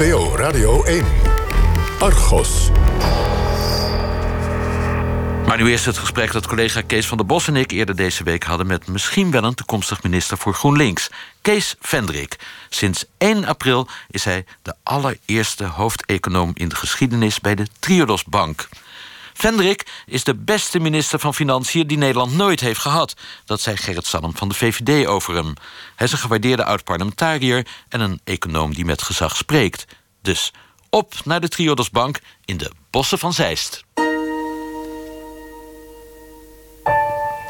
NPO Radio 1. Argos. Maar nu eerst het gesprek dat collega Kees van der Bos en ik eerder deze week hadden met misschien wel een toekomstig minister voor GroenLinks, Kees Vendrik. Sinds 1 april is hij de allereerste hoofdeconoom in de geschiedenis bij de Triodos Bank. Vendrik is de beste minister van Financiën die Nederland nooit heeft gehad. Dat zei Gerrit Salm van de VVD over hem. Hij is een gewaardeerde oud-parlementariër en een econoom die met gezag spreekt. Dus op naar de Triodos Bank in de bossen van Zeist.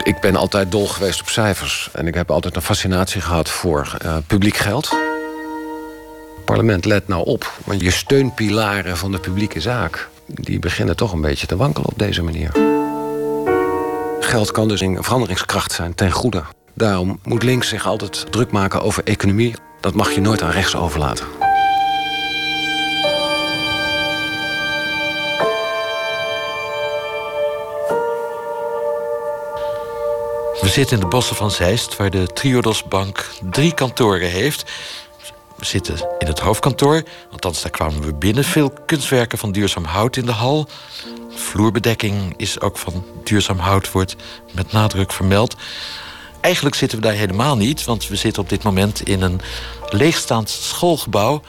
Ik ben altijd dol geweest op cijfers. En ik heb altijd een fascinatie gehad voor uh, publiek geld. Het parlement let nou op, want je steunpilaren van de publieke zaak... die beginnen toch een beetje te wankelen op deze manier. Geld kan dus een veranderingskracht zijn ten goede. Daarom moet links zich altijd druk maken over economie. Dat mag je nooit aan rechts overlaten. We zitten in de bossen van Zeist, waar de Triodos Bank drie kantoren heeft. We zitten in het hoofdkantoor, althans daar kwamen we binnen. Veel kunstwerken van duurzaam hout in de hal. Vloerbedekking is ook van duurzaam hout, wordt met nadruk vermeld. Eigenlijk zitten we daar helemaal niet, want we zitten op dit moment in een leegstaand schoolgebouw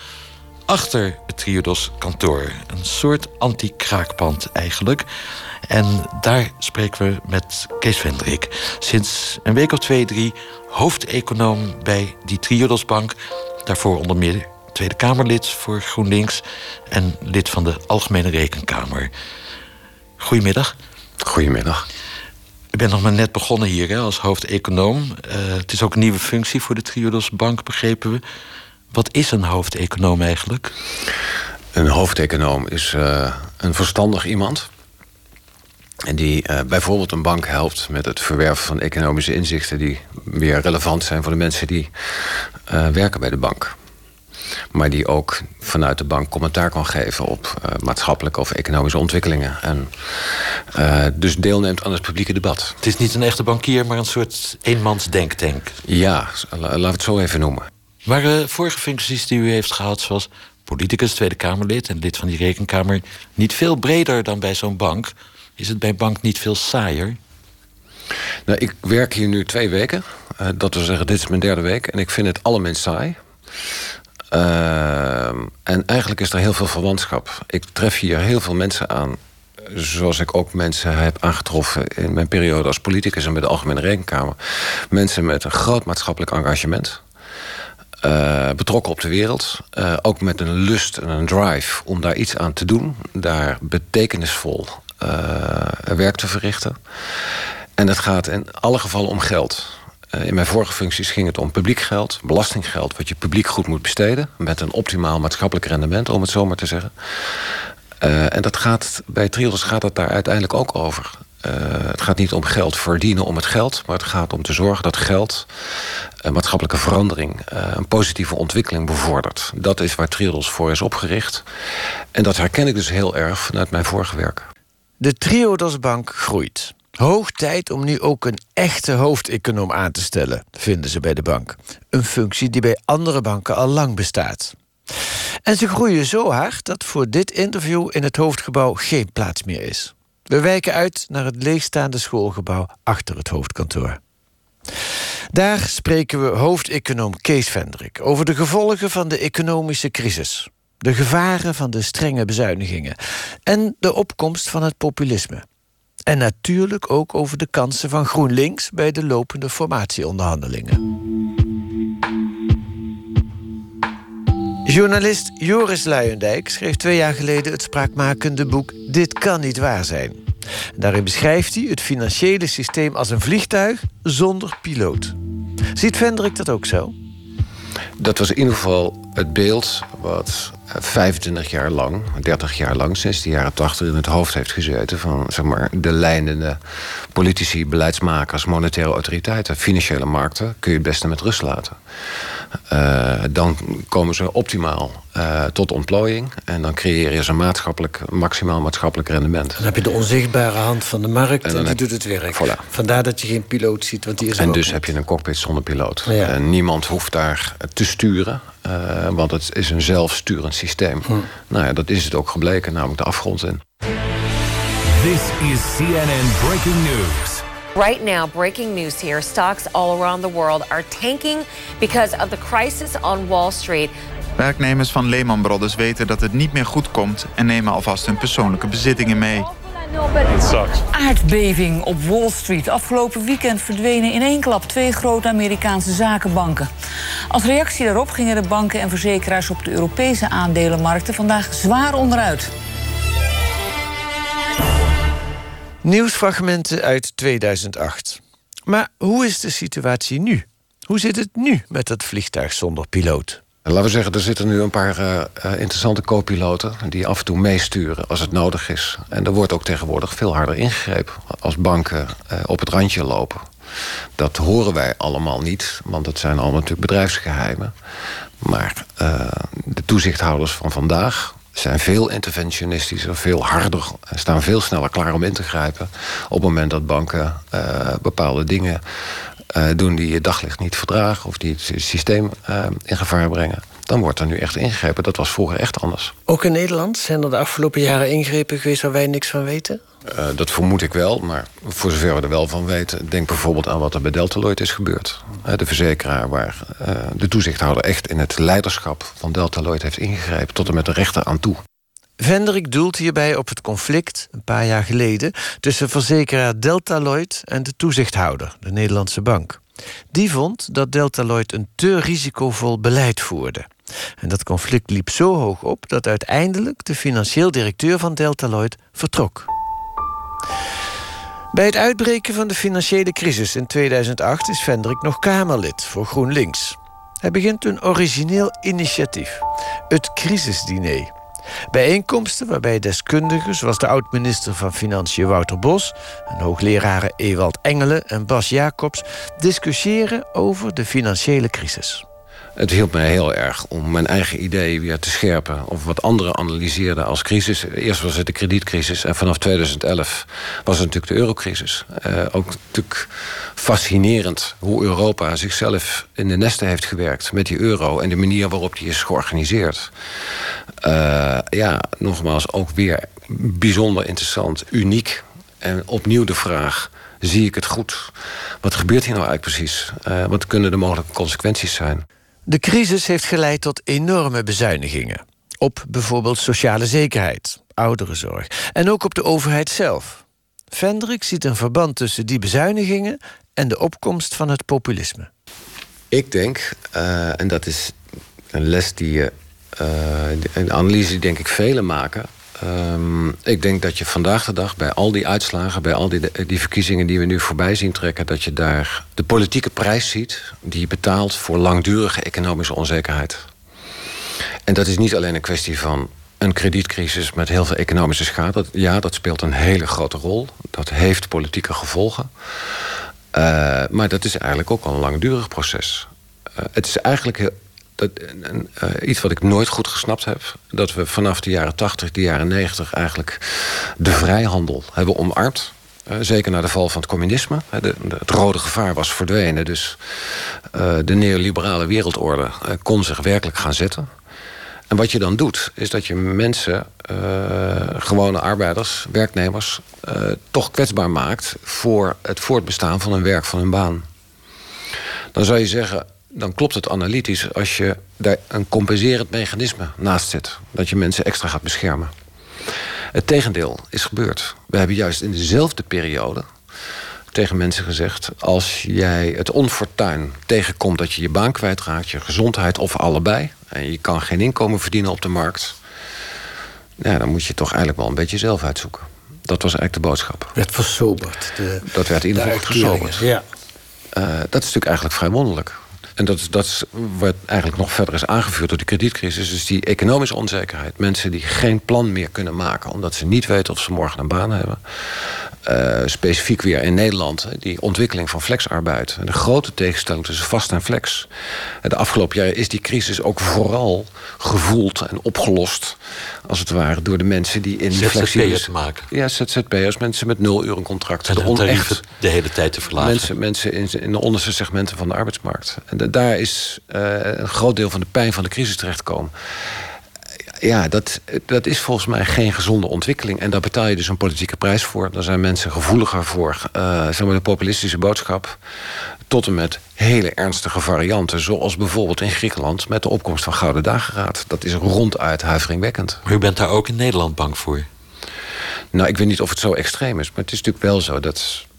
achter het Triodos kantoor. Een soort anti-kraakpand eigenlijk. En daar spreken we met Kees Vendrik. Sinds een week of twee, drie hoofdeconoom bij die Triodos Bank. Daarvoor onder meer Tweede Kamerlid voor GroenLinks... en lid van de Algemene Rekenkamer. Goedemiddag. Goedemiddag. U bent nog maar net begonnen hier hè, als hoofdeconoom. Uh, het is ook een nieuwe functie voor de Triodos Bank, begrepen we. Wat is een hoofdeconoom eigenlijk? Een hoofdeconoom is uh, een verstandig iemand en die uh, bijvoorbeeld een bank helpt met het verwerven van economische inzichten die weer relevant zijn voor de mensen die uh, werken bij de bank. Maar die ook vanuit de bank commentaar kan geven op uh, maatschappelijke of economische ontwikkelingen. En dus deelneemt aan het publieke debat. Het is niet een echte bankier, maar een soort eenmans denktank. Ja, laten we het zo even noemen. Maar vorige functies die u heeft gehad, zoals politicus, Tweede Kamerlid en lid van die rekenkamer, niet veel breder dan bij zo'n bank. Is het bij bank niet veel saaier? Nou, ik werk hier nu twee weken. Uh, dat wil zeggen, dit is mijn derde week. En ik vind het allerminst saai. Uh, en eigenlijk is er heel veel verwantschap. Ik tref hier heel veel mensen aan. Zoals ik ook mensen heb aangetroffen in mijn periode als politicus en bij de Algemene Rekenkamer. Mensen met een groot maatschappelijk engagement. Uh, betrokken op de wereld. Ook met een lust en een drive om daar iets aan te doen. Daar betekenisvol werk te verrichten. En het gaat in alle gevallen om geld. Uh, in mijn vorige functies ging het om publiek geld, belastinggeld, wat je publiek goed moet besteden. Met een optimaal maatschappelijk rendement, om het zo maar te zeggen. Uh, en dat gaat, bij Triodos gaat het daar uiteindelijk ook over. Het gaat niet om geld verdienen om het geld, maar het gaat om te zorgen dat geld een maatschappelijke verandering, een positieve ontwikkeling bevordert. Dat is waar Triodos voor is opgericht. En dat herken ik dus heel erg vanuit mijn vorige werk. De Triodosbank groeit. Hoog tijd om nu ook een echte hoofdeconoom aan te stellen, vinden ze bij de bank. Een functie die bij andere banken al lang bestaat. En ze groeien zo hard dat voor dit interview in het hoofdgebouw geen plaats meer is. We wijken uit naar het leegstaande schoolgebouw achter het hoofdkantoor. Daar spreken we hoofdeconoom Kees Vendrik over de gevolgen van de economische crisis de gevaren van de strenge bezuinigingen en de opkomst van het populisme. En natuurlijk ook over de kansen van GroenLinks bij de lopende formatieonderhandelingen. Journalist Joris Luijendijk schreef twee jaar geleden het spraakmakende boek Dit kan niet waar zijn. Daarin beschrijft hij het financiële systeem als een vliegtuig zonder piloot. Ziet Vendrik dat ook zo? Dat was in ieder geval het beeld wat 25 jaar lang, 30 jaar lang, sinds de jaren 80 in het hoofd heeft gezeten van zeg maar, de leidende politici, beleidsmakers, monetaire autoriteiten, financiële markten, kun je het beste met rust laten. Uh, dan komen ze optimaal uh, tot ontplooiing. En dan creëer je ze maatschappelijk, maximaal maatschappelijk rendement. Dan heb je de onzichtbare hand van de markt en, en die doet het werk. Voilà. Vandaar dat je geen piloot ziet, want die is En dus niet. heb je een cockpit zonder piloot. Ja. En niemand hoeft daar te sturen. Uh, want het is een zelfsturend systeem. Hm. Nou ja, dat is het ook gebleken, namelijk de afgrond in. This is CNN Breaking News. Right now, breaking news here. Stocks all around the world are tanking because of the crisis on Wall Street. Werknemers van Lehman Brothers weten dat het niet meer goed komt en nemen alvast hun persoonlijke bezittingen mee. Aardbeving op Wall Street. Afgelopen weekend verdwenen in één klap twee grote Amerikaanse zakenbanken. Als reactie daarop gingen de banken en verzekeraars op de Europese aandelenmarkten vandaag zwaar onderuit. Nieuwsfragmenten uit 2008. Maar hoe is de situatie nu? Hoe zit het nu met dat vliegtuig zonder piloot? Laten we zeggen, er zitten nu een paar uh, interessante co-piloten... die af en toe meesturen als het nodig is. En er wordt ook tegenwoordig veel harder ingegrepen... als banken uh, op het randje lopen. Dat horen wij allemaal niet, want dat zijn allemaal natuurlijk bedrijfsgeheimen. Maar de toezichthouders van vandaag zijn veel interventionistischer, veel harder... en staan veel sneller klaar om in te grijpen... op het moment dat banken bepaalde dingen uh, doen die je daglicht niet verdragen... of die het systeem uh, in gevaar brengen... dan wordt er nu echt ingegrepen. Dat was vroeger echt anders. Ook in Nederland zijn er de afgelopen jaren ingrepen geweest... waar wij niks van weten? Uh, dat vermoed ik wel, maar voor zover we er wel van weten... denk bijvoorbeeld aan wat er bij Deltaloid is gebeurd. de verzekeraar waar de toezichthouder echt in het leiderschap van Deltaloid heeft ingegrepen... tot en met de rechter aan toe. Vendrik doelt hierbij op het conflict, een paar jaar geleden... tussen verzekeraar Deltaloid en de toezichthouder, de Nederlandse bank. Die vond dat Deltaloid een te risicovol beleid voerde. En dat conflict liep zo hoog op dat uiteindelijk de financieel directeur van Deltaloid vertrok. Bij het uitbreken van de financiële crisis in 2008 is Vendrik nog Kamerlid voor GroenLinks. Hij begint een origineel initiatief: het crisisdiner. Bijeenkomsten waarbij deskundigen zoals de oud-minister van Financiën Wouter Bos... en hoogleraren Ewald Engelen en Bas Jacobs... discussiëren over de financiële crisis. Het hielp mij heel erg om mijn eigen idee weer te scherpen... of wat anderen analyseerden als crisis. Eerst was het de kredietcrisis en vanaf 2011 was het natuurlijk de eurocrisis. Uh, ook natuurlijk fascinerend hoe Europa zichzelf in de nesten heeft gewerkt... met die euro en de manier waarop die is georganiseerd. Uh, ja, nogmaals, ook weer bijzonder interessant, uniek. En opnieuw de vraag, zie ik het goed? Wat gebeurt hier nou eigenlijk precies? Uh, wat kunnen de mogelijke consequenties zijn? De crisis heeft geleid tot enorme bezuinigingen. Op bijvoorbeeld sociale zekerheid, ouderenzorg en ook op de overheid zelf. Vendrik ziet een verband tussen die bezuinigingen en de opkomst van het populisme. Ik denk, uh, en dat is een les die je, een analyse die denk ik velen maken. Um, ik denk dat je vandaag de dag bij al die uitslagen, bij al die, die verkiezingen die we nu voorbij zien trekken, dat je daar de politieke prijs ziet die je betaalt voor langdurige economische onzekerheid. En dat is niet alleen een kwestie van een kredietcrisis met heel veel economische schade. Ja, dat speelt een hele grote rol. Dat heeft politieke gevolgen. Uh, maar dat is eigenlijk ook al een langdurig proces. Uh, het is eigenlijk uh, iets wat ik nooit goed gesnapt heb. Dat we vanaf de jaren 80, de jaren 90 eigenlijk de vrijhandel hebben omarmd. Uh, zeker na de val van het communisme. De, het rode gevaar was verdwenen. Dus uh, de neoliberale wereldorde kon zich werkelijk gaan zetten. En wat je dan doet, is dat je mensen, gewone arbeiders, werknemers... toch kwetsbaar maakt voor het voortbestaan van hun werk, van hun baan. Dan zou je zeggen, dan klopt het analytisch als je daar een compenserend mechanisme naast zet. Dat je mensen extra gaat beschermen. Het tegendeel is gebeurd. We hebben juist in dezelfde periode tegen mensen gezegd... als jij het onfortuin tegenkomt dat je je baan kwijtraakt... je gezondheid of allebei... en je kan geen inkomen verdienen op de markt... Ja, dan moet je toch eigenlijk wel een beetje zelf uitzoeken. Dat was eigenlijk de boodschap. Werd versoberd. De, dat werd in ieder geval versoberd. Ja. Uh, dat is natuurlijk eigenlijk vrij wonderlijk. En dat dat is wat eigenlijk nog verder is aangevuurd door de kredietcrisis. Dus die economische onzekerheid. Mensen die geen plan meer kunnen maken... omdat ze niet weten of ze morgen een baan hebben. Uh, specifiek weer in Nederland, die ontwikkeling van flexarbeid. En de grote tegenstelling tussen vast en flex. De afgelopen jaren is die crisis ook vooral gevoeld en opgelost, als het ware, door de mensen die in te maken. Ja, ZZP'ers, mensen met nul uur contract. En de, de hele tijd te verlagen. Mensen, mensen in, in de onderste segmenten van de arbeidsmarkt. En daar is uh, een groot deel van de pijn van de crisis terechtgekomen ja, dat, dat is volgens mij geen gezonde ontwikkeling. En daar betaal je dus een politieke prijs voor. Daar zijn mensen gevoeliger voor. Uh, zeg maar de populistische boodschap. Tot en met hele ernstige varianten. Zoals bijvoorbeeld in Griekenland met de opkomst van Gouden Dageraad. Dat is ronduit huiveringwekkend. Maar u bent daar ook in Nederland bang voor? Nou, ik weet niet of het zo extreem is. Maar het is natuurlijk wel zo dat eh,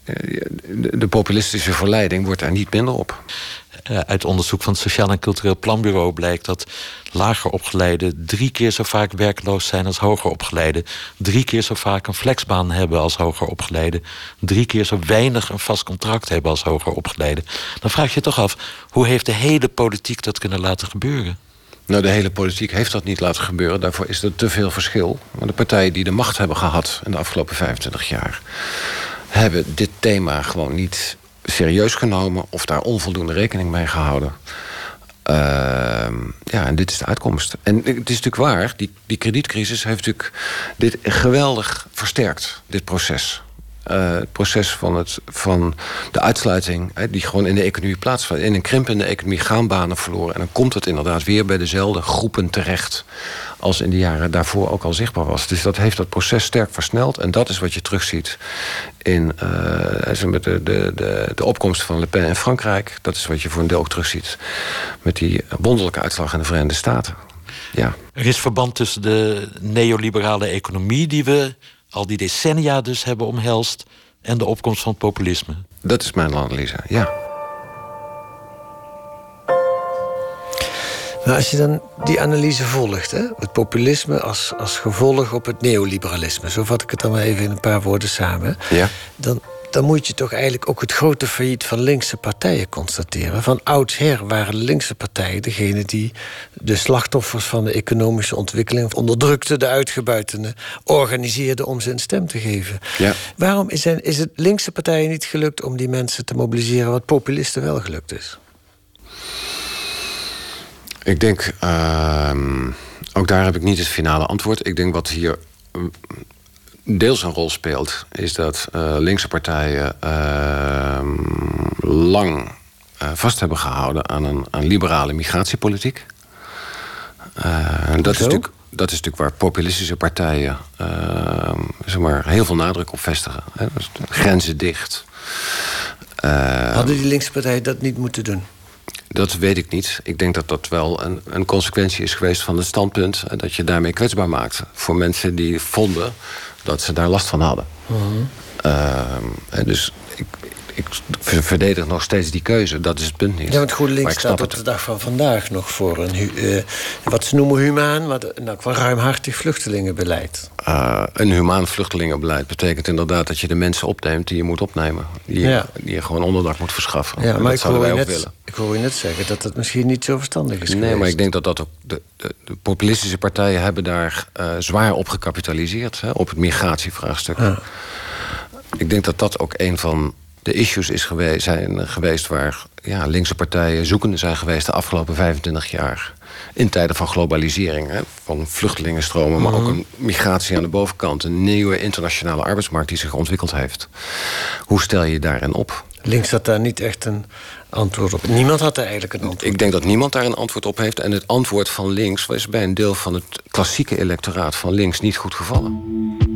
de populistische verleiding wordt daar niet minder op. Eh, uit onderzoek van het Sociaal en Cultureel Planbureau blijkt dat lager opgeleiden drie keer zo vaak werkloos zijn als hoger opgeleiden. Drie keer zo vaak een flexbaan hebben als hoger opgeleiden. Drie keer zo weinig een vast contract hebben als hoger opgeleiden. Dan vraag je je toch af, hoe heeft de hele politiek dat kunnen laten gebeuren? Nou, de hele politiek heeft dat niet laten gebeuren. Daarvoor is er te veel verschil. Maar de partijen die de macht hebben gehad in de afgelopen 25 jaar... hebben dit thema gewoon niet serieus genomen of daar onvoldoende rekening mee gehouden. Uh, ja, en dit is de uitkomst. En het is natuurlijk waar, die, die kredietcrisis heeft natuurlijk dit geweldig versterkt, dit proces. Het proces van, het, van de uitsluiting, hè, die gewoon in de economie plaatsvindt. In een krimpende economie gaan banen verloren. En dan komt het inderdaad weer bij dezelfde groepen terecht als in de jaren daarvoor ook al zichtbaar was. Dus dat heeft dat proces sterk versneld. En dat is wat je terugziet in uh, de, de, de, de opkomst van Le Pen in Frankrijk. Dat is wat je voor een deel ook terugziet met die wonderlijke uitslag in de Verenigde Staten. Ja. Er is verband tussen de neoliberale economie die we al die decennia dus hebben omhelst en de opkomst van het populisme. Dat is mijn analyse, ja. Maar als je dan die analyse volgt, hè, het populisme als, als gevolg op het neoliberalisme, zo vat ik het dan maar even in een paar woorden samen, ja. dan, dan moet je toch eigenlijk ook het grote failliet van linkse partijen constateren. Van oudsher waren linkse partijen degene die de slachtoffers van de economische ontwikkeling onderdrukte, de uitgebuitenden, organiseerden om ze een stem te geven. Ja. Waarom is, is het linkse partijen niet gelukt om die mensen te mobiliseren, wat populisten wel gelukt is? Ik denk, ehm, ook daar heb ik niet het finale antwoord. Ik denk wat hier deels een rol speelt, is dat uh, linkse partijen ehm, lang uh, vast hebben gehouden aan een aan liberale migratiepolitiek. Uh, dat, is natuurlijk, dat is natuurlijk waar populistische partijen ehm, zeg maar, heel veel nadruk op vestigen. Hè. Dus grenzen dicht. Hadden die linkse partijen dat niet moeten doen? Dat weet ik niet. Ik denk dat dat wel een, een consequentie is geweest van het standpunt... dat je daarmee kwetsbaar maakt voor mensen die vonden dat ze daar last van hadden. Uh, dus ik, verdedig nog steeds die keuze. Dat is het punt niet. Ja, want GroenLinks staat op de dag van vandaag nog voor een, uh, wat ze noemen humaan, maar nou, ruimhartig vluchtelingenbeleid. Uh, een humaan vluchtelingenbeleid betekent inderdaad dat je de mensen opneemt die je moet opnemen. Die, je, die je gewoon onderdak moet verschaffen. Ja, maar ik hoor, je net, willen. ik hoor je net zeggen dat dat misschien niet zo verstandig is. Nee, geweest. maar ik denk dat dat ook. De, de, de populistische partijen hebben daar uh, zwaar op gecapitaliseerd. Hè, op het migratievraagstuk. Ja. Ik denk dat dat ook een van de issues is geweest, zijn geweest waar ja, linkse partijen zoekende zijn geweest de afgelopen 25 jaar. In tijden van globalisering, hè, van vluchtelingenstromen, maar ook een migratie aan de bovenkant. Een nieuwe internationale arbeidsmarkt die zich ontwikkeld heeft. Hoe stel je daarin op? Links had daar niet echt een antwoord op. Niemand had daar eigenlijk een antwoord op. Ik denk dat niemand daar een antwoord op heeft. En het antwoord van links was bij een deel van het klassieke electoraat van links niet goed gevallen.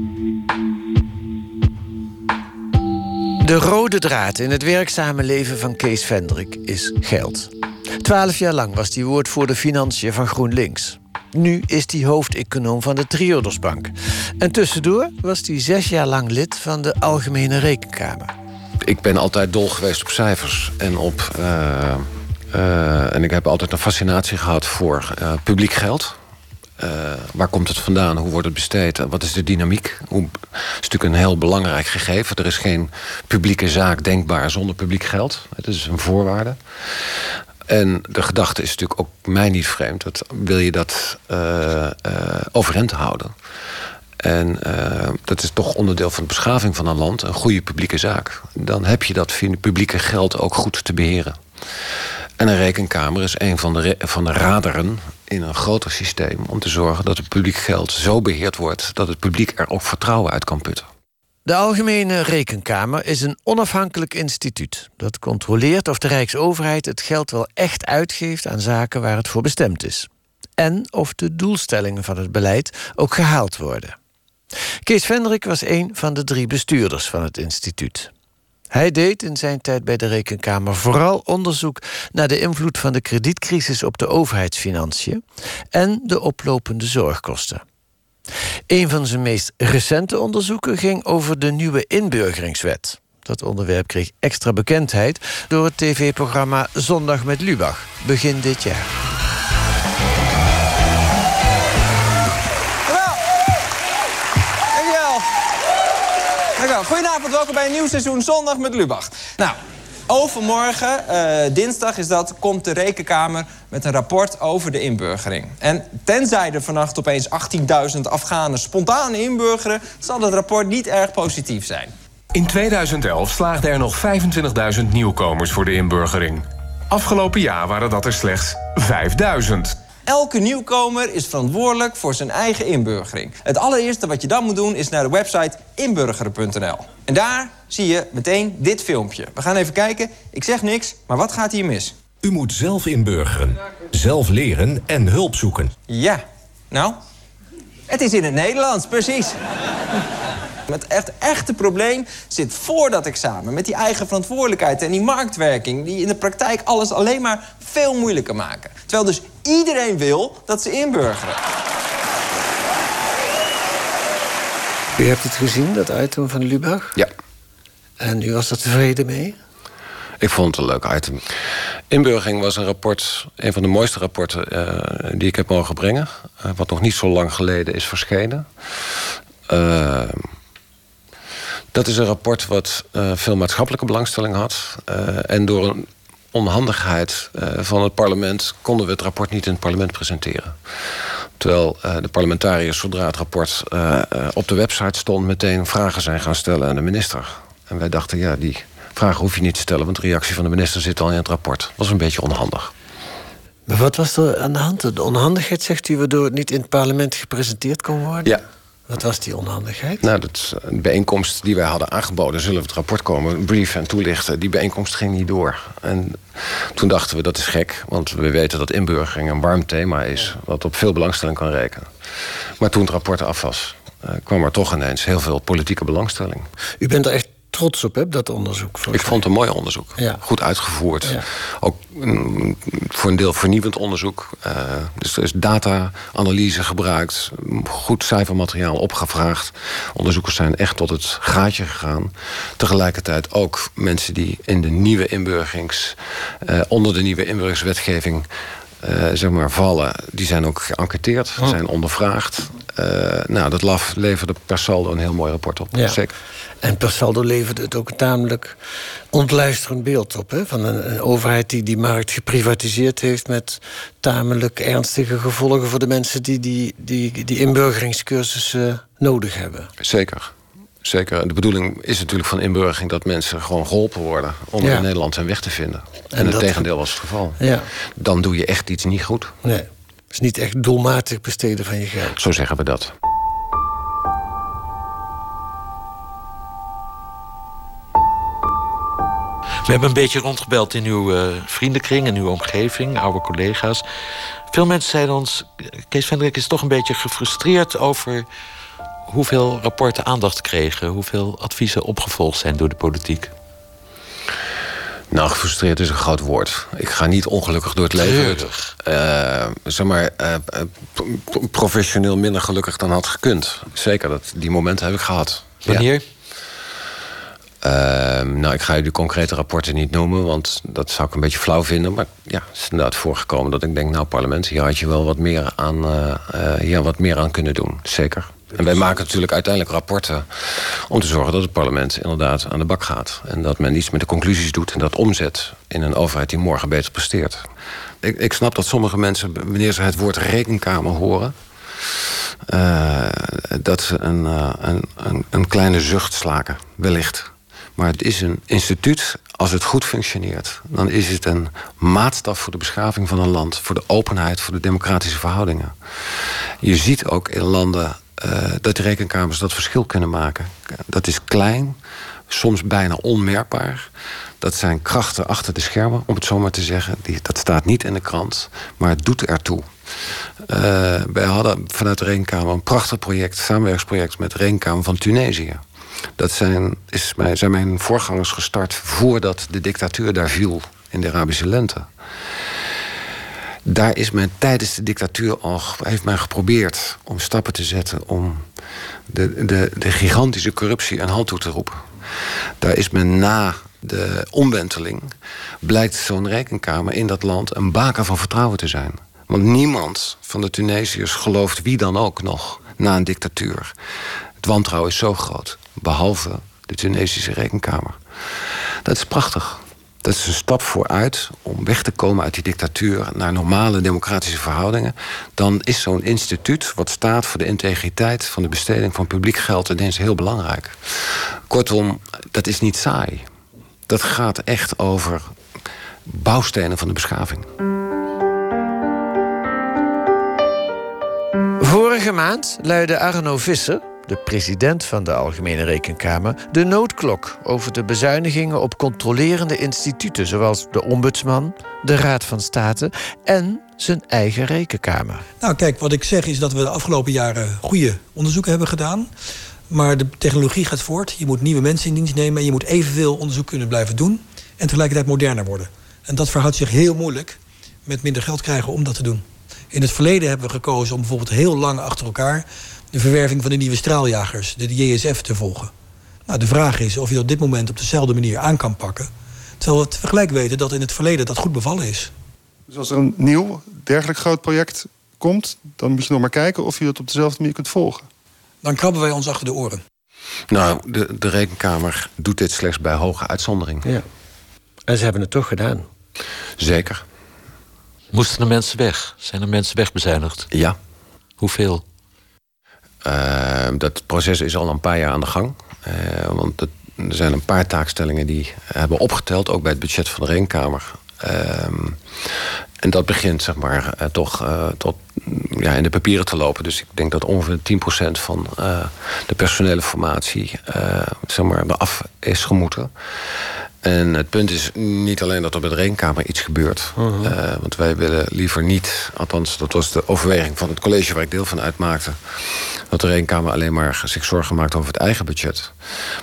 De rode draad in het werkzame leven van Kees Vendrik is geld. Twaalf jaar lang was hij woordvoerder financiën van GroenLinks. Nu is hij hoofdeconoom van de Triodosbank. En tussendoor was hij zes jaar lang lid van de Algemene Rekenkamer. Ik ben altijd dol geweest op cijfers en op. Uh, uh, en ik heb altijd een fascinatie gehad voor uh, publiek geld. Uh, waar komt het vandaan? Hoe wordt het besteed? Wat is de dynamiek? Hoe, dat is natuurlijk een heel belangrijk gegeven. Er is geen publieke zaak denkbaar zonder publiek geld. Het is een voorwaarde. En de gedachte is natuurlijk ook mij niet vreemd. Dat wil je dat uh, uh, overeind houden. En dat is toch onderdeel van de beschaving van een land, een goede publieke zaak. Dan heb je dat publieke geld ook goed te beheren. En een rekenkamer is een van de, van de raderen in een groter systeem om te zorgen dat het publiek geld zo beheerd wordt dat het publiek er ook vertrouwen uit kan putten. De Algemene Rekenkamer is een onafhankelijk instituut dat controleert of de Rijksoverheid het geld wel echt uitgeeft aan zaken waar het voor bestemd is. En of de doelstellingen van het beleid ook gehaald worden. Kees Vendrik was een van de drie bestuurders van het instituut. Hij deed in zijn tijd bij de Rekenkamer vooral onderzoek naar de invloed van de kredietcrisis op de overheidsfinanciën en de oplopende zorgkosten. Een van zijn meest recente onderzoeken ging over de nieuwe inburgeringswet. Dat onderwerp kreeg extra bekendheid door het tv-programma Zondag met Lubach begin dit jaar. Goedenavond, welkom bij een nieuw seizoen Zondag met Lubach. Nou, Overmorgen, uh, dinsdag is dat, komt de Rekenkamer met een rapport over de inburgering. En tenzij er vannacht opeens 18.000 Afghanen spontaan inburgeren... zal het rapport niet erg positief zijn. In 2011 slaagden er nog 25.000 nieuwkomers voor de inburgering. Afgelopen jaar waren dat er slechts 5.000. Elke nieuwkomer is verantwoordelijk voor zijn eigen inburgering. Het allereerste wat je dan moet doen is naar de website inburgeren.nl. En daar zie je meteen dit filmpje. We gaan even kijken. Ik zeg niks, maar wat gaat hier mis? U moet zelf inburgeren, zelf leren en hulp zoeken. Ja, nou, het is in het Nederlands, precies. Het echt, echte probleem zit voor dat examen. Met die eigen verantwoordelijkheid en die marktwerking... die in de praktijk alles alleen maar veel moeilijker maken. Terwijl dus iedereen wil dat ze inburgeren. U hebt het gezien, dat item van Lubach? Ja. En u was er tevreden mee? Ik vond het een leuk item. Inburgering was een rapport, een van de mooiste rapporten uh, die ik heb mogen brengen. Uh, wat nog niet zo lang geleden is verschenen. Uh, dat is een rapport wat veel maatschappelijke belangstelling had. en door een onhandigheid van het parlement konden we het rapport niet in het parlement presenteren. Terwijl de parlementariërs, zodra het rapport op de website stond... meteen vragen zijn gaan stellen aan de minister. En wij dachten, ja, die vragen hoef je niet te stellen... want de reactie van de minister zit al in het rapport. Dat was een beetje onhandig. Maar wat was er aan de hand? De onhandigheid, zegt u, waardoor het niet in het parlement gepresenteerd kon worden? Ja, wat was die onhandigheid? Nou, dat een bijeenkomst die wij hadden aangeboden. Zullen we het rapport komen, brieven en toelichten. Die bijeenkomst ging niet door. En toen dachten we, dat is gek. Want we weten dat inburgering een warm thema is. Wat op veel belangstelling kan rekenen. Maar toen het rapport af was, uh, kwam er toch ineens heel veel politieke belangstelling. U bent er echt trots op, dat onderzoek? Ik vond het een mooi onderzoek. Ja. Goed uitgevoerd. Ja. Ook mm, voor een deel vernieuwend onderzoek. Uh, dus er is data-analyse gebruikt. Goed cijfermateriaal opgevraagd. Onderzoekers zijn echt tot het gaatje gegaan. Tegelijkertijd ook mensen die in de nieuwe inburgerings... Uh, onder de nieuwe inburgeringswetgeving... Uh, zeg maar, vallen, die zijn ook geënquêteerd, oh. zijn ondervraagd. nou, dat LAF leverde per saldo een heel mooi rapport op. Ja. Zeker. En per saldo leverde het ook een tamelijk ontluisterend beeld op. Hè? Van een, een, overheid die die markt geprivatiseerd heeft... met tamelijk ernstige gevolgen voor de mensen... die die, die, die inburgeringscursussen nodig hebben. Zeker. Zeker. De bedoeling is natuurlijk van inburgering... dat mensen gewoon geholpen worden om ja. in Nederland hun weg te vinden. En, en het dat... tegendeel was het geval. Ja. Dan doe je echt iets niet goed. Nee. Het is niet echt doelmatig besteden van je geld. Zo zeggen we dat. We hebben een beetje rondgebeld in uw uh, vriendenkring en uw omgeving, oude collega's. Veel mensen zeiden ons: Kees Vendrik is toch een beetje gefrustreerd over hoeveel rapporten aandacht kregen, hoeveel adviezen opgevolgd zijn door de politiek. Nou, gefrustreerd is een groot woord. Ik ga niet ongelukkig door het leven. Uh, zeg maar, uh, professioneel minder gelukkig dan had gekund. Zeker, dat, die momenten heb ik gehad. Wanneer? Ja. Uh, nou, ik ga je de concrete rapporten niet noemen, want dat zou ik een beetje flauw vinden. Maar ja, het is inderdaad voorgekomen dat ik denk, nou, parlement, hier had je wel wat meer aan, uh, uh, hier wat meer aan kunnen doen. Zeker. En wij maken natuurlijk uiteindelijk rapporten om te zorgen dat het parlement inderdaad aan de bak gaat. En dat men iets met de conclusies doet en dat omzet in een overheid die morgen beter presteert. Ik, ik snap dat sommige mensen, wanneer ze het woord rekenkamer horen, uh, dat ze een, een, een, een kleine zucht slaken, wellicht. Maar het is een instituut, als het goed functioneert... dan is het een maatstaf voor de beschaving van een land... voor de openheid, voor de democratische verhoudingen. Je ziet ook in landen uh, dat de rekenkamers dat verschil kunnen maken. Dat is klein, soms bijna onmerkbaar. Dat zijn krachten achter de schermen, om het zo maar te zeggen. Die, dat staat niet in de krant, maar het doet ertoe. Uh, wij hadden vanuit de Rekenkamer een prachtig project, samenwerksproject met de Rekenkamer van Tunesië. Dat zijn, is mij, zijn mijn voorgangers gestart voordat de dictatuur daar viel in de Arabische lente. Daar is men tijdens de dictatuur al heeft men geprobeerd om stappen te zetten om de, de, de gigantische corruptie een hand toe te roepen. Daar is men na de omwenteling, blijkt zo'n rekenkamer in dat land een baken van vertrouwen te zijn. Want niemand van de Tunesiërs gelooft wie dan ook nog na een dictatuur. Wantrouwen is zo groot, behalve de Tunesische rekenkamer. Dat is prachtig. Dat is een stap vooruit om weg te komen uit die dictatuur naar normale democratische verhoudingen. Dan is zo'n instituut, wat staat voor de integriteit van de besteding van publiek geld, ineens heel belangrijk. Kortom, dat is niet saai. Dat gaat echt over bouwstenen van de beschaving. Vorige maand luidde Arno Visser, de president van de Algemene Rekenkamer, de noodklok over de bezuinigingen op controlerende instituten zoals de Ombudsman, de Raad van State en zijn eigen rekenkamer. Nou, kijk, wat ik zeg is dat we de afgelopen jaren goede onderzoeken hebben gedaan. Maar de technologie gaat voort. Je moet nieuwe mensen in dienst nemen en je moet evenveel onderzoek kunnen blijven doen en tegelijkertijd moderner worden. En dat verhoudt zich heel moeilijk met minder geld krijgen om dat te doen. In het verleden hebben we gekozen om bijvoorbeeld heel lang achter elkaar de verwerving van de nieuwe straaljagers, de JSF, te volgen. Nou, de vraag is of je dat op dit moment op dezelfde manier aan kan pakken. Terwijl we tegelijk weten dat in het verleden dat goed bevallen is. Dus als er een nieuw, dergelijk groot project komt, dan moet je nog maar kijken of je dat op dezelfde manier kunt volgen. Dan krabben wij ons achter de oren. Nou, de, de rekenkamer doet dit slechts bij hoge uitzondering. Ja. En ze hebben het toch gedaan. Zeker. Moesten er mensen weg? Zijn er mensen wegbezuinigd? Ja. Hoeveel? Uh, dat proces is al een paar jaar aan de gang. Uh, want er zijn een paar taakstellingen die hebben opgeteld, ook bij het budget van de Rekenkamer. Uh, en dat begint zeg maar uh, toch tot ja, in de papieren te lopen. Dus ik denk dat ongeveer 10% van de personele formatie zeg maar, eraf is gemoeten. En het punt is niet alleen dat er bij de Rekenkamer iets gebeurt. Uh -huh. uh, want wij willen liever niet, althans dat was de overweging van het college waar ik deel van uitmaakte... dat de Rekenkamer alleen maar zich zorgen maakt over het eigen budget.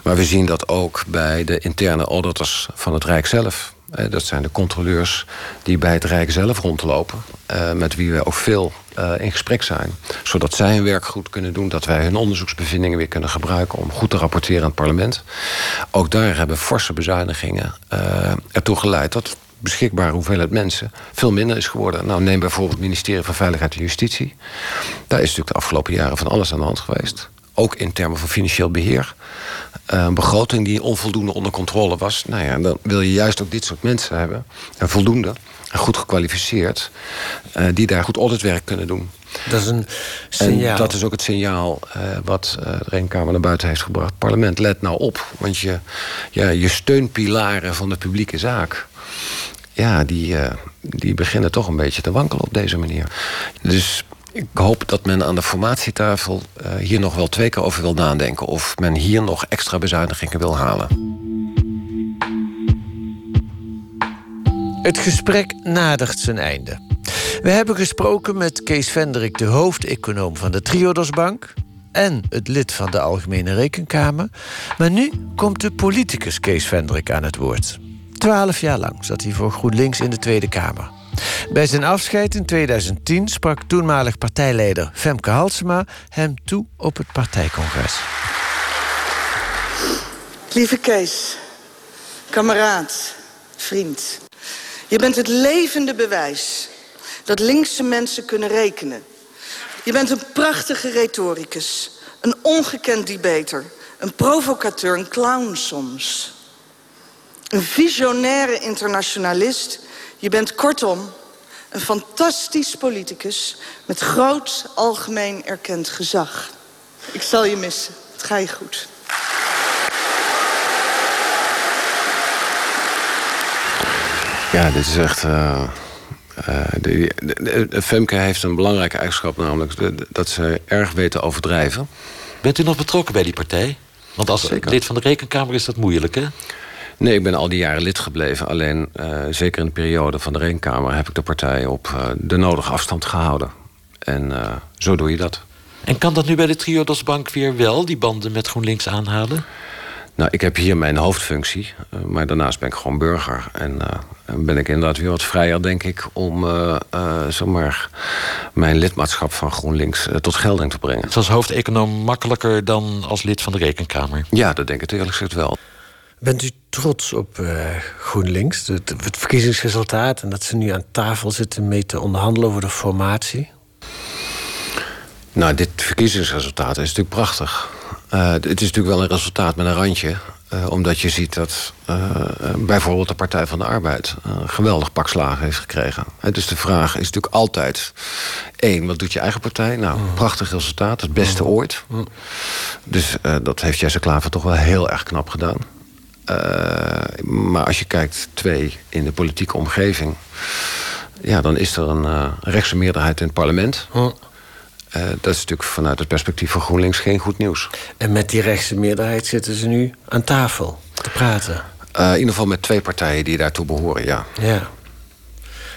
Maar we zien dat ook bij de interne auditors van het Rijk zelf. Dat zijn de controleurs die bij het Rijk zelf rondlopen. Uh, met wie we ook veel uh, in gesprek zijn. Zodat zij hun werk goed kunnen doen. Dat wij hun onderzoeksbevindingen weer kunnen gebruiken om goed te rapporteren aan het parlement. Ook daar hebben forse bezuinigingen ertoe geleid dat beschikbare hoeveelheid mensen veel minder is geworden. Nou, neem bijvoorbeeld het ministerie van Veiligheid en Justitie. Daar is natuurlijk de afgelopen jaren van alles aan de hand geweest. Ook in termen van financieel beheer. Een begroting die onvoldoende onder controle was. Nou ja, dan wil je juist ook dit soort mensen hebben. En voldoende. En goed gekwalificeerd. Uh, die daar goed auditwerk kunnen doen. Dat is een signaal. En dat is ook het signaal uh, wat uh, de Rekenkamer naar buiten heeft gebracht. Parlement, let nou op. Want je, ja, je steunpilaren van de publieke zaak... ja, die, die beginnen toch een beetje te wankelen op deze manier. Dus ik hoop dat men aan de formatietafel uh, hier nog wel twee keer over wil nadenken... of men hier nog extra bezuinigingen wil halen. Het gesprek nadert zijn einde. We hebben gesproken met Kees Vendrik, de hoofdeconoom van de Triodosbank... en het lid van de Algemene Rekenkamer. Maar nu komt de politicus Kees Vendrik aan het woord. Twaalf jaar lang zat hij voor GroenLinks in de Tweede Kamer. Bij zijn afscheid in 2010 sprak toenmalig partijleider Femke Halsema hem toe op het partijcongres. Lieve Kees, kameraad, vriend. Je bent het levende bewijs dat linkse mensen kunnen rekenen. Je bent een prachtige retoricus, een ongekend debater, een provocateur, een clown soms. Een visionaire internationalist je bent kortom een fantastisch politicus met groot algemeen erkend gezag. Ik zal je missen. Het ga je goed. Ja, dit is echt. Uh, de, de, de, Femke heeft een belangrijke eigenschap, namelijk dat ze erg weet te overdrijven. Bent u nog betrokken bij die partij? Want als Zeker. lid van de rekenkamer is dat moeilijk, hè? Nee, ik ben al die jaren lid gebleven. Alleen, uh, zeker in de periode van de rekenkamer... heb ik de partij op uh, de nodige afstand gehouden. En uh, zo doe je dat. En kan dat nu bij de Triodosbank weer wel, die banden met GroenLinks aanhalen? Nou, ik heb hier mijn hoofdfunctie, maar daarnaast ben ik gewoon burger. En ben ik inderdaad weer wat vrijer, denk ik, om uh, zomaar mijn lidmaatschap van GroenLinks tot gelding te brengen. Het was hoofdeconoom makkelijker dan als lid van de Rekenkamer? Ja, dat denk ik eerlijk gezegd wel. Bent u trots op uh, GroenLinks, het, het, verkiezingsresultaat... en dat ze nu aan tafel zitten mee te onderhandelen over de formatie? Nou, dit verkiezingsresultaat is natuurlijk prachtig. Uh, het is natuurlijk wel een resultaat met een randje. Uh, omdat je ziet dat bijvoorbeeld de Partij van de Arbeid... een geweldig pak slagen heeft gekregen. dus de vraag is natuurlijk altijd... één, wat doet je eigen partij? Nou, mm. prachtig resultaat, het beste mm. ooit. Mm. Dus dat heeft Jesse Klaver toch wel heel erg knap gedaan. Uh, maar als je kijkt, twee, in de politieke omgeving... ja, dan is er een uh, rechtse meerderheid in het parlement. Uh, dat is natuurlijk vanuit het perspectief van GroenLinks geen goed nieuws. En met die rechtse meerderheid zitten ze nu aan tafel te praten? in ieder geval met twee partijen die daartoe behoren, ja. Ja.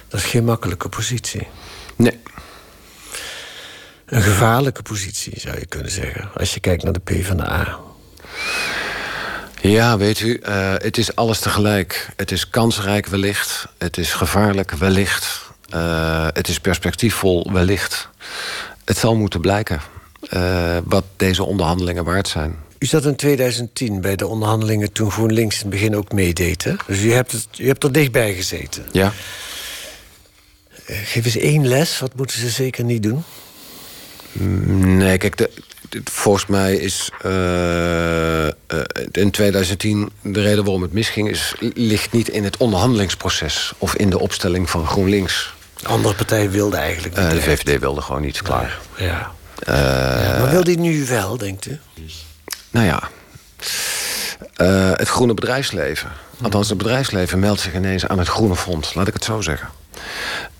Dat is geen makkelijke positie. Nee. Een gevaarlijke positie, zou je kunnen zeggen. Als je kijkt naar de PvdA. Ja, weet u, uh, het is alles tegelijk. Het is kansrijk wellicht. Het is gevaarlijk wellicht. Uh, het is perspectiefvol wellicht. Het zal moeten blijken uh, wat deze onderhandelingen waard zijn. U zat in 2010 bij de onderhandelingen toen GroenLinks in het begin ook meedeed. Hè? Dus u hebt, het, u hebt er dichtbij gezeten. Ja. Geef eens één les. Wat moeten ze zeker niet doen? Nee, kijk, de, volgens mij is uh, uh, in 2010 de reden waarom het misging... Is, ligt niet in het onderhandelingsproces of in de opstelling van GroenLinks. De andere partij wilde eigenlijk niet. de VVD wilde gewoon niet, klaar. Ja. ja. maar wil die nu wel, denkt u? Nou ja, het groene bedrijfsleven. Althans, het bedrijfsleven meldt zich ineens aan het groene front. Laat ik het zo zeggen.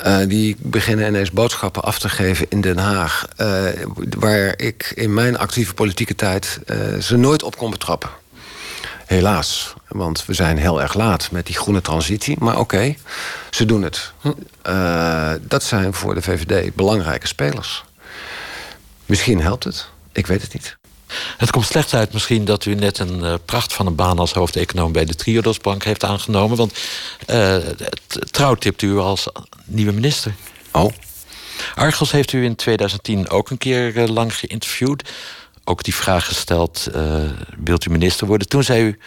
Uh, die beginnen ineens boodschappen af te geven in Den Haag. Uh, waar ik in mijn actieve politieke tijd uh, ze nooit op kon betrappen. Helaas, want we zijn heel erg laat met die groene transitie. Maar oké, okay, ze doen het. Hm. dat zijn voor de VVD belangrijke spelers. Misschien helpt het, ik weet het niet. Het komt slecht uit misschien dat u net een uh, pracht van een baan als hoofdeconoom bij de Triodosbank heeft aangenomen. Want uh, trouw tipt u als nieuwe minister. Oh. Argos heeft u in 2010 ook een keer uh, lang geïnterviewd. Ook die vraag gesteld: wilt u minister worden? Toen zei u.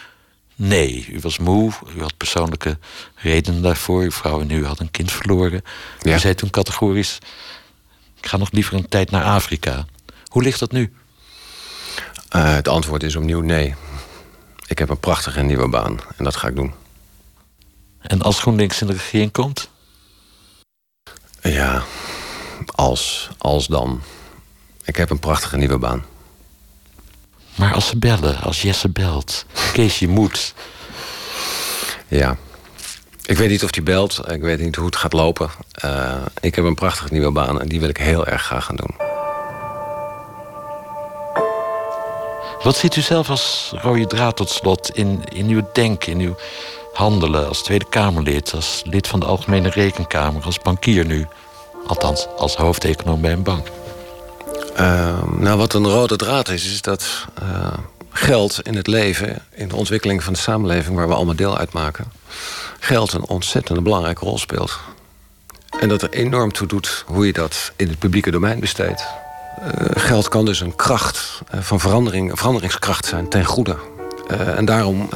Nee, u was moe, u had persoonlijke redenen daarvoor. Uw vrouw en u had een kind verloren. Ja. U zei toen categorisch: Ik ga nog liever een tijd naar Afrika. Hoe ligt dat nu? Uh, het antwoord is opnieuw nee. Ik heb een prachtige nieuwe baan en dat ga ik doen. En als GroenLinks in de regering komt? Ja, als, als dan. Ik heb een prachtige nieuwe baan. Maar als ze bellen, als Jesse belt, Kees, je moet. Ja, ik weet niet of die belt, ik weet niet hoe het gaat lopen. Uh, ik heb een prachtige nieuwe baan en die wil ik heel erg graag gaan doen. Wat ziet u zelf als rode draad tot slot in, in uw denken, in uw handelen als Tweede Kamerlid, als lid van de Algemene Rekenkamer, als bankier nu? Althans, als hoofdeconoom bij een bank. Uh, nou, wat een rode draad is, is dat uh, geld in het leven, in de ontwikkeling van de samenleving waar we allemaal deel uitmaken, geld een ontzettend belangrijke rol speelt. En dat er enorm toe doet hoe je dat in het publieke domein besteedt. Uh, geld kan dus een kracht uh, van verandering, veranderingskracht zijn ten goede. Uh, en daarom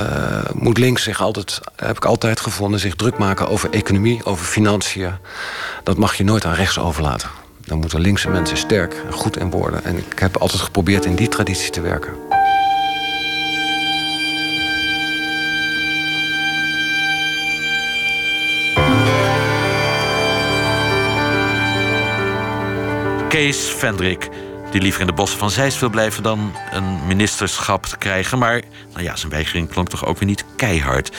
moet links zich altijd, heb ik altijd gevonden, zich druk maken over economie, over financiën. Dat mag je nooit aan rechts overlaten. Dan moeten linkse mensen sterk en goed in worden. En ik heb altijd geprobeerd in die traditie te werken. Kees Vendrik, Die liever in de bossen van Zeist wil blijven dan een ministerschap te krijgen. Maar nou ja, zijn weigering klonk toch ook weer niet keihard.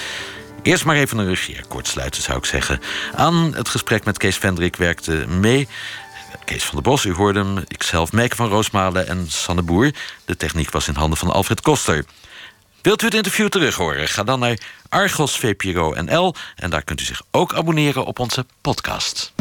Eerst maar even een regeerakkoord sluiten, zou ik zeggen. Aan het gesprek met Kees Vendrik werkte mee Kees van der Bos, u hoorde hem, ikzelf, Meike van Roosmalen en Sanne Boer. De techniek was in handen van Alfred Koster. Wilt u het interview terug horen? Ga dan naar Argos VPRO NL en daar kunt u zich ook abonneren op onze podcast.